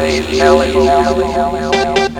Dave Kelly.